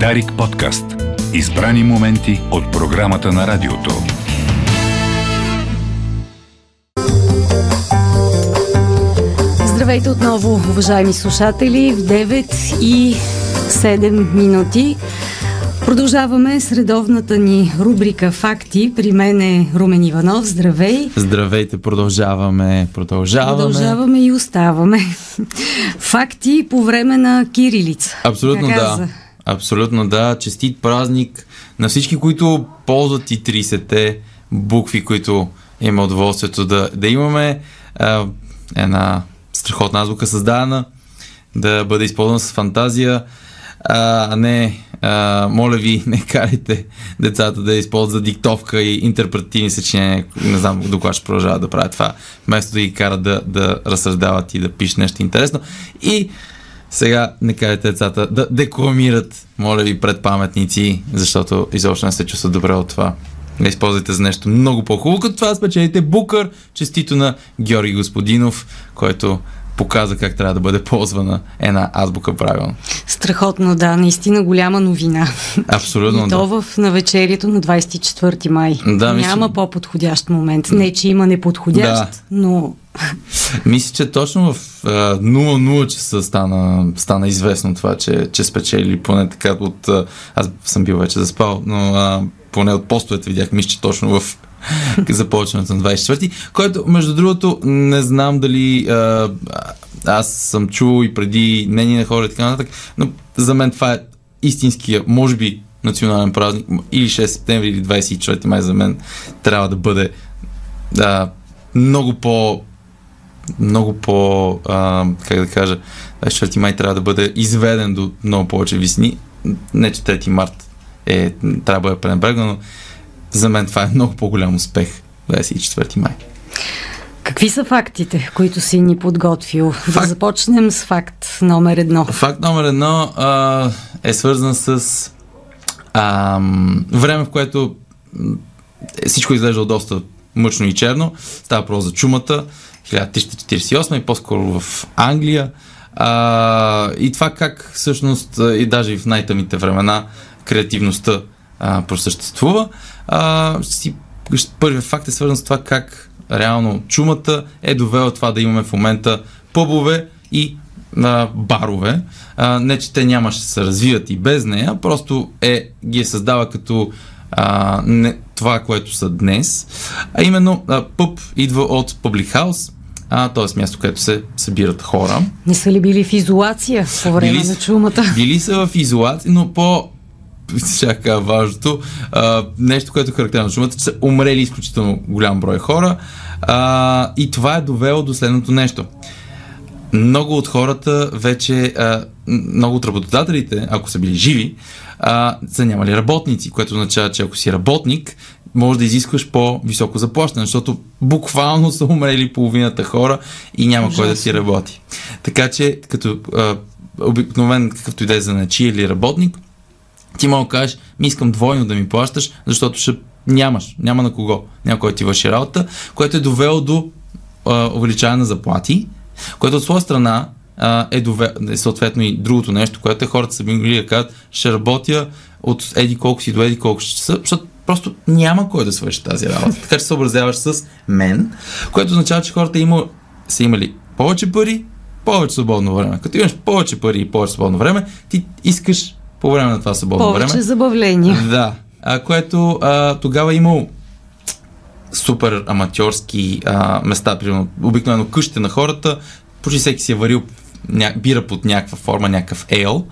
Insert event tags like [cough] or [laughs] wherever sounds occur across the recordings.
Дарик подкаст. Избрани моменти от програмата на радиото. Здравейте отново, уважаеми слушатели, в 9 и 7 минути. Продължаваме с редовната ни рубрика Факти. При мен е Румен Иванов. Здравей! Здравейте, продължаваме, продължаваме. Продължаваме и оставаме. Факти по време на кирилица. Абсолютно да. Абсолютно да. Честит празник на всички, които ползват и 30-те букви, които има удоволствието да, да имаме. А, една страхотна азбука създадена, да бъде използвана с фантазия, а не, а, моля ви, [laughs] не карайте децата да използват диктовка и интерпретивни съчинения. Не знам до кога ще продължават да правят това, вместо да ги карат да, да разсъждават и да пишат нещо интересно. И сега не карайте децата да декламират, моля ви, пред паметници, защото изобщо не се чувстват добре от това. Да използвайте за нещо много по-хубаво, като това спечелите Букър, честито на Георги Господинов, който показа как трябва да бъде ползвана една азбука правилно. Страхотно, да, наистина голяма новина. Абсолютно и то да. в навечерието на 24 май. Да, мисля- Няма по-подходящ момент. Не, че има неподходящ, Да. но Мисля, че точно в а, 0-0 часа стана, стана известно това, че, че спечели поне така от... Аз съм бил вече заспал, но а, поне от постовете видях, мисля, че точно в [laughs] започването на 24-ти, който, между другото, не знам дали а, аз съм чул и преди мнение на хора и така нататък, но за мен това е истинския, може би, национален празник, или 6 септември, или 24 май за мен трябва да бъде да, много по много по, а, как да кажа, 24 май трябва да бъде изведен до много повече висни. Не, че 3 март е, трябва да бъде пренебрегнано, но за мен това е много по-голям успех. 24 май. какви са фактите, които си ни подготвил? Да Факт- започнем с факт номер едно. Факт номер едно а, е свързан с а, време, в което всичко изглежда доста мъчно и черно. Става въпрос за чумата, 1348 и по-скоро в Англия. А, и това как всъщност и даже и в най-тъмните времена креативността а, просъществува. А, си, първият факт е свързан с това как реално чумата е довела това да имаме в момента пъбове и а, барове. А, не, че те нямаше да се развиват и без нея, просто е, ги е създава като а, не, това, което са днес. А именно, а, пъб идва от public house, а, т.е. място, където се събират хора. Не са ли били в изолация по време Били на чумата? Били са в изолация, но по чака важното, а, нещо, което е характерно на чумата, че са умрели изключително голям брой хора а, и това е довело до следното нещо. Много от хората вече, а, много от работодателите, ако са били живи, а, са нямали работници, което означава, че ако си работник, може да изискваш по-високо заплащане, защото буквално са умрели половината хора и няма кой да си работи. Така че, като а, обикновен какъвто и да е заначи или работник, ти мога да кажеш, ми искам двойно да ми плащаш, защото ще нямаш, няма на кого, няма кой ти върши работа, което е довело до а, увеличаване на заплати, което от своя страна а, е, дове, е съответно и другото нещо, което е хората са били да кажат, ще работя от еди колко си до еди колко си часа, защото просто няма кой да свърши тази работа. Така че се съобразяваш с мен, което означава, че хората има, са имали повече пари, повече свободно време. Като имаш повече пари и повече свободно време, ти искаш по време на това свободно Повече време. забавление. Да. А, което а, тогава е имало супер аматьорски а, места, примерно обикновено къщите на хората, почти всеки си е варил ня... бира под някаква форма, някакъв ейл.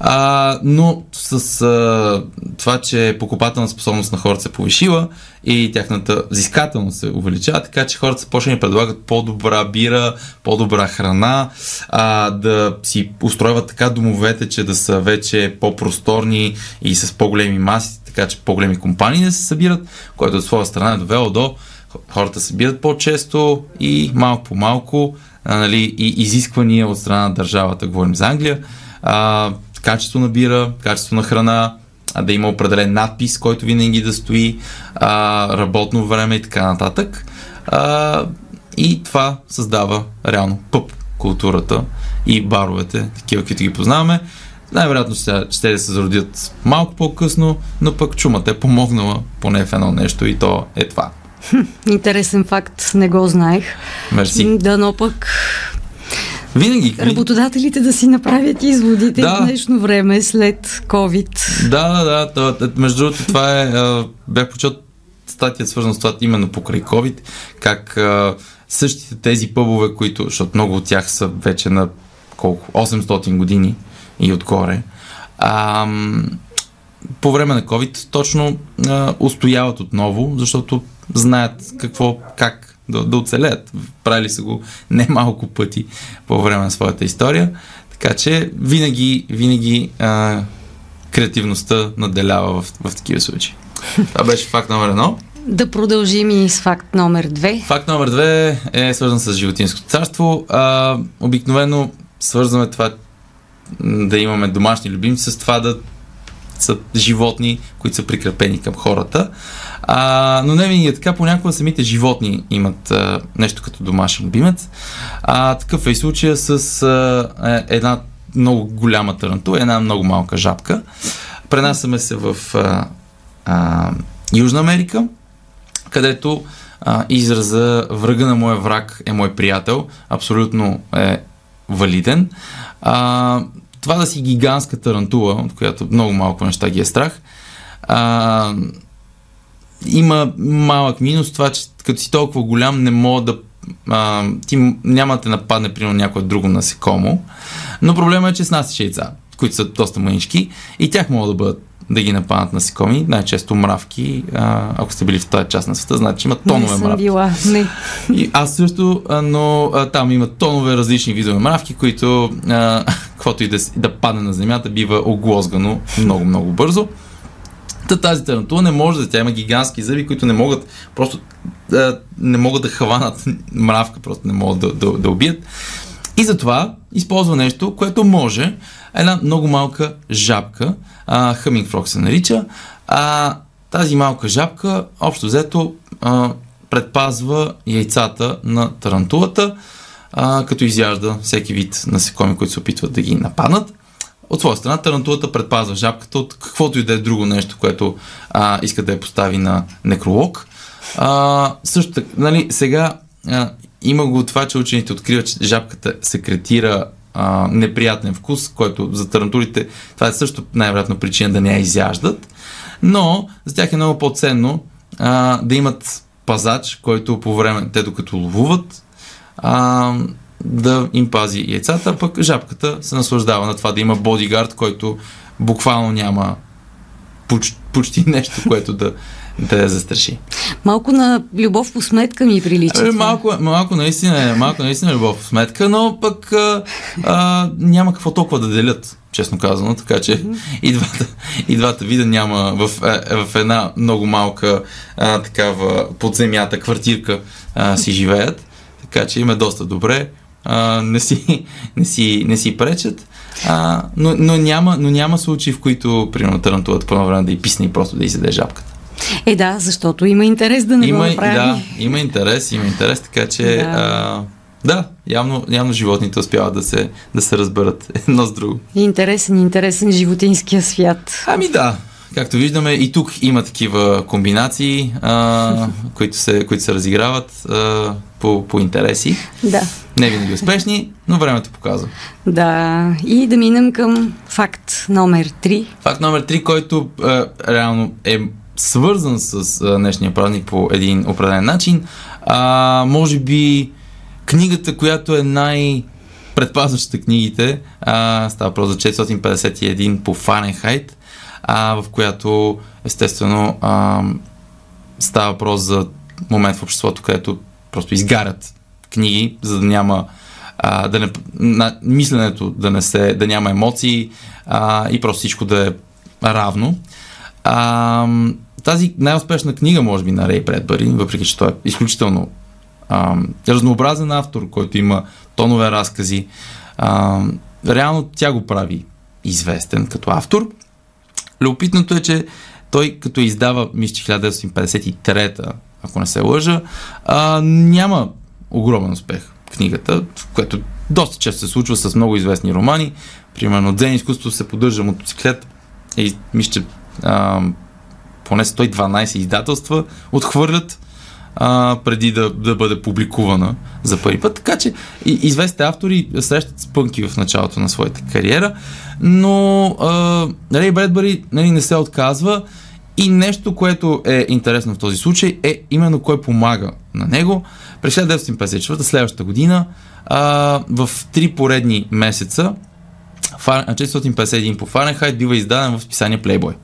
А, но с а, това, че покупателна способност на хората се повишила и тяхната взискателност се увеличава, така че хората са почнали да предлагат по-добра бира, по-добра храна, а, да си устройват така домовете, че да са вече по-просторни и с по-големи маси, така че по-големи компании да се събират, което от своя страна е довело до хората се събират по-често и малко по малко нали, и изисквания от страна на държавата, говорим за Англия, а, качество на бира, качество на храна, а, да има определен надпис, който винаги да стои, а, работно време и така нататък. А, и това създава реално пъп културата и баровете, такива, каквито ги познаваме. най-вероятно ще, ще да се зародят малко по-късно, но пък чумата е помогнала поне в едно нещо и то е това. Интересен факт, не го знаех. Мерси. Дано пък Винаги. Работодателите да си направят изводите да. в днешно време след COVID. Да, да, да. да между другото, това е. Бях почет статия свързана с това именно покрай COVID, как същите тези пъбове, които, защото много от тях са вече на колко? 800 години и отгоре. А, по време на COVID точно а, устояват отново, защото знаят какво, как да, да оцелят. Правили са го немалко пъти по време на своята история. Така че винаги, винаги а, креативността наделява в, в такива случаи. Това беше факт номер едно. Да продължим и с факт номер две. Факт номер две е свързан с животинското царство. А, обикновено свързваме това да имаме домашни любимци с това да са животни, които са прикрепени към хората. А, но не винаги е така. Понякога самите животни имат а, нещо като домашен любимец. А, такъв е и случая с а, е, една много голяма тарантула, една много малка жабка. Пренасяме се в а, а, Южна Америка, където а, израза врага на моя враг е мой приятел абсолютно е валиден. А, това да си гигантска тарантула, от която много малко неща ги е страх, а, има малък минус това, че като си толкова голям не мога да а, ти няма да те нападне примерно някое друго насекомо, но проблема е, че снасяш яйца, които са доста мънички и тях могат да бъдат да ги нападнат насекоми, най-често мравки. А, ако сте били в тази част на света, значи има тонове не съм мравки. Била. Не. И аз също, а, но а, там има тонове различни видове мравки, които а, [laughs] каквото и да, да падне на земята, бива оглозгано много-много бързо. Та тази тарантула не може да, тя има гигантски зъби, които не могат просто да, не могат да хванат мравка, просто не могат да, да, да убият. И затова използва нещо, което може една много малка жабка, а, Humming се нарича, а, тази малка жабка, общо взето, а, предпазва яйцата на тарантулата, а, като изяжда всеки вид насекоми, които се опитват да ги нападнат. От своя страна, тарантулата предпазва жабката от каквото и да е друго нещо, което а, иска да я постави на некролог. А, също така, нали, сега а, има го това, че учените откриват, че жабката секретира а, неприятен вкус, който за тарантулите това е също най-вероятно причина да не я изяждат. Но за тях е много по-ценно а, да имат пазач, който по време, те докато ловуват, а, да им пази яйцата, пък жабката се наслаждава на това да има бодигард, който буквално няма почти, почти нещо, което да, да я застраши. Малко на любов по сметка ми прилича. Ами, малко, малко, наистина, е, малко наистина е любов по сметка, но пък а, а, няма какво толкова да делят, честно казано, така че и двата, и двата вида няма в, е, в една много малка а, такава под земята квартирка а, си живеят, така че им е доста добре. А, не, си, не, си, не си пречат. А, но, но, няма, но няма случаи, в които, примерно, тарантулата по време да и писне и просто да изяде жабката. Е, да, защото има интерес да не има, го направи. Да, има интерес, има интерес, така че да, а, да явно, явно животните успяват да се, да се разберат [laughs] едно с друго. Интересен, интересен животинския свят. Ами да, Както виждаме, и тук има такива комбинации, а, [laughs] които, се, които се разиграват а, по, по интереси. Да. Не винаги успешни, но времето показва. Да, и да минем към факт номер 3. Факт номер 3, който а, реално е свързан с днешния празник по един определен начин. А, може би книгата, която е най- предпазващата книгите, а, става просто за 451 по Фаренхайт, а, в която естествено а, става въпрос за момент в обществото, където просто изгарят книги, за да няма а, да не, на, мисленето да не се, да няма емоции а, и просто всичко да е равно. А, тази най-успешна книга, може би, на Рей Бредбъри, въпреки че той е изключително а, разнообразен автор, който има тонове разкази, а, реално тя го прави известен като автор. Любопитното е, че той като издава, мисля, 1953 ако не се лъжа, а, няма огромен успех книгата, което доста често се случва с много известни романи. Примерно, Дзен изкуство се поддържа мотоциклет и мисля, а, поне 112 издателства отхвърлят а, преди да, да бъде публикувана за първи път. Така че и, известните автори срещат спънки в началото на своята кариера, но а, Рей Бредбъри нали, не се отказва и нещо, което е интересно в този случай е именно кой помага на него. През 1954, следващата година, а, в три поредни месеца, 451 по Фаренхайт бива издаден в списание Playboy.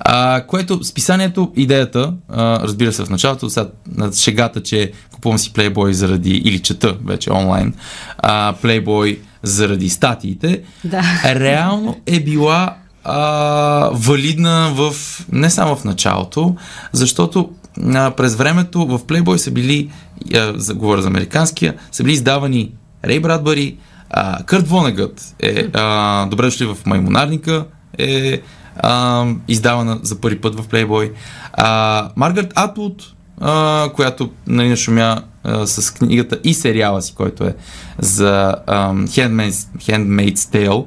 А, което списанието, идеята, а, разбира се в началото, сега на шегата, че купувам си Playboy заради, или чета вече онлайн, а, Playboy заради статиите, да. реално е била а, валидна в, не само в началото, защото а, през времето в Playboy са били, а, за, говоря за американския, са били издавани Рей Брадбари, а, Кърт Вонегът е а, добре дошли в Маймонарника, е а, издавана за първи път в Playboy. А, Маргарет Атвуд, а, която нали, нашумя а, с книгата и сериала си, който е за а, Handmaid's, Handmaid's Tale,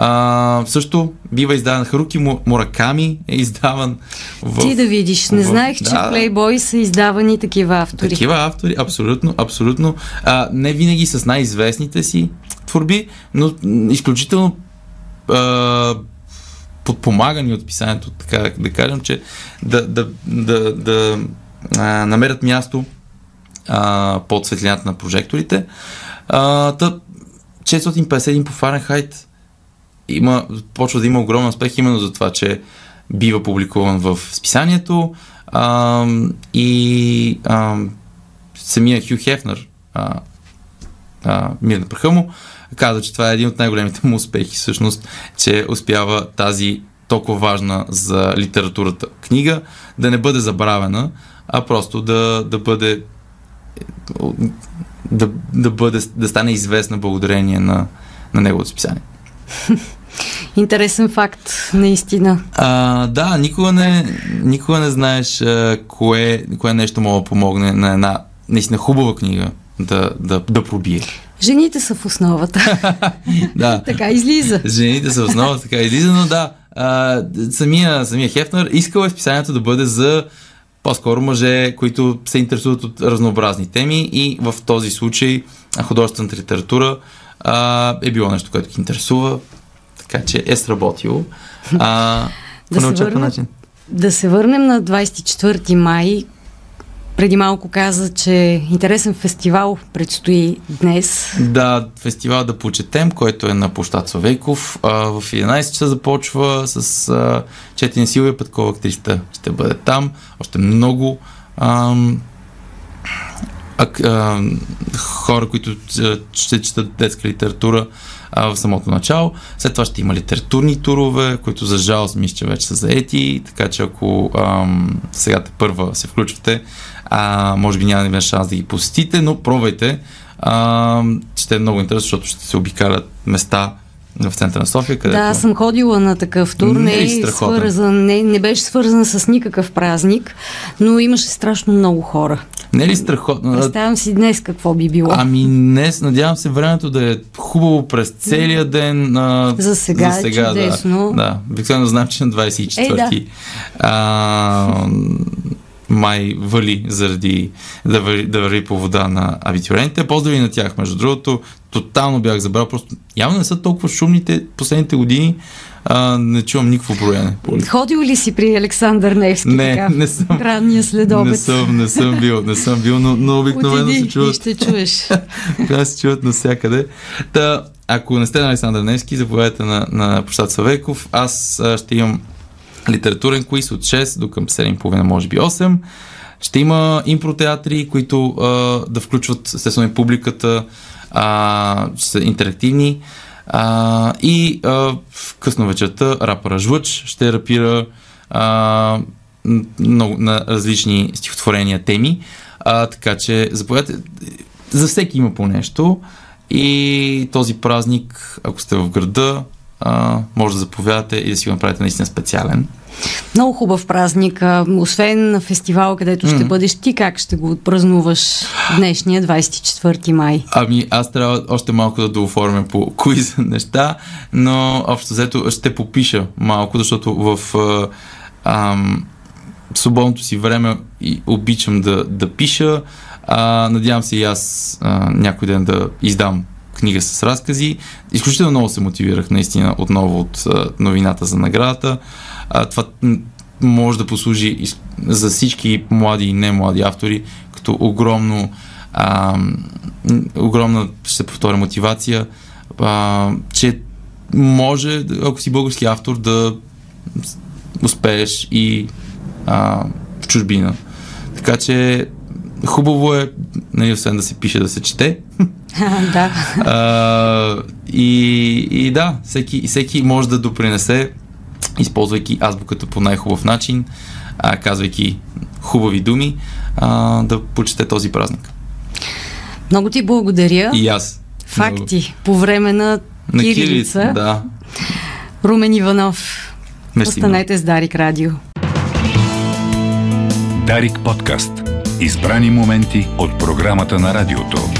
а, също бива издаван Харуки Мураками е издаван в... Ти да видиш, не в... знаех, че да, в Playboy са издавани такива автори. Такива автори, абсолютно, абсолютно. А, не винаги с най-известните си творби, но изключително а, подпомагани от писанието, така да кажем, че да, да, да, да а, намерят място а, под светлината на прожекторите. А, та, 651 по Фаренхайт има, почва да има огромен успех именно за това, че бива публикуван в списанието а, и а, самия Хю Хефнер а, а, мир на праха му, каза, че това е един от най-големите му успехи, всъщност, че успява тази толкова важна за литературата книга да не бъде забравена, а просто да, да бъде да, да, бъде, да стане известна благодарение на, на неговото списание. [laughs] Интересен факт, наистина. А, да, никога не, никога не знаеш а, кое, кое нещо мога да помогне на една наистина хубава книга да, да, да пробие. Жените са в основата. [laughs] да. така излиза. Жените са в основата, така излиза, но да, а, самия, самия Хефнер искал е списанието да бъде за по-скоро мъже, които се интересуват от разнообразни теми и в този случай художествената литература а, е било нещо, което ги интересува, така че е сработило. А, [laughs] да, се върнем, начин. да се върнем на 24 май, преди малко каза, че интересен фестивал предстои днес. Да, фестивал да почетем, който е на площад Совейков. А, в 11 часа започва с а, Четен Силвия Петкова, актриста ще бъде там. Още много ам, а, хора, които ще четат детска литература а, в самото начало. След това ще има литературни турове, които за жалост мисля, че вече са заети, така че ако ам, сега те първа се включвате, а, може би няма да има шанс да ги посетите, но пробвайте. А, ще е много интересно, защото ще се обикалят места в центъра на София. Където... Да, съм ходила на такъв тур. Не, не, е свързан, не, не беше свързан с никакъв празник, но имаше страшно много хора. Не е ли страхотно? Представям си днес какво би било. Ами днес, надявам се времето да е хубаво през целия ден. А, за сега, за сега е чудесно. Да, да. Обикновено знам, че на 24 е, да. а, май вали заради да върви, да върви по вода на абитюрените. Поздрави на тях, между другото. Тотално бях забрал. Просто явно не са толкова шумните последните години. А, не чувам никакво броене. Ходил ли си при Александър Невски? Не, така, не съм. Ранния следобед. Не съм, не съм бил, не съм бил, но, но обикновено се чуват. ще чуеш. [laughs] да, се чуват навсякъде. Та, ако не сте на Александър Невски, заповядайте на, на площад Савеков. Аз а, ще имам литературен квиз от 6 до към 7,5, може би 8. Ще има импротеатри, които а, да включват естествено и публиката, а, са интерактивни. А, и а, в късно вечерта рапъра Жлъч ще рапира а, много, на различни стихотворения теми. А, така че заповядайте. За всеки има по нещо. И този празник, ако сте в града, а, може да заповядате и да си го направите наистина специален. Много хубав празник. Освен на фестивал, където ще mm. бъдеш ти, как ще го отпразнуваш днешния 24 май? Ами аз трябва още малко да дооформя по [laughs] кои са неща, но общо взето ще попиша малко, защото в ам, свободното си време и обичам да, да пиша. А, надявам се и аз а, някой ден да издам книга с разкази. Изключително много се мотивирах наистина отново от новината за наградата. Това може да послужи за всички млади и не млади автори като огромно а, огромна, ще се повторя, мотивация, а, че може, ако си български автор, да успееш и а, в чужбина. Така че хубаво е, нали, освен да се пише, да се чете. [laughs] [laughs] да. А, и, и да, всеки, всеки може да допринесе, използвайки азбуката по най-хубав начин, а, казвайки хубави думи, а, да почете този празник. Много ти благодаря. И аз. Факти Много. по време на, на кирилица. Да. Румен Иванов. Останете с Дарик Радио. Дарик подкаст. Избрани моменти от програмата на радиото.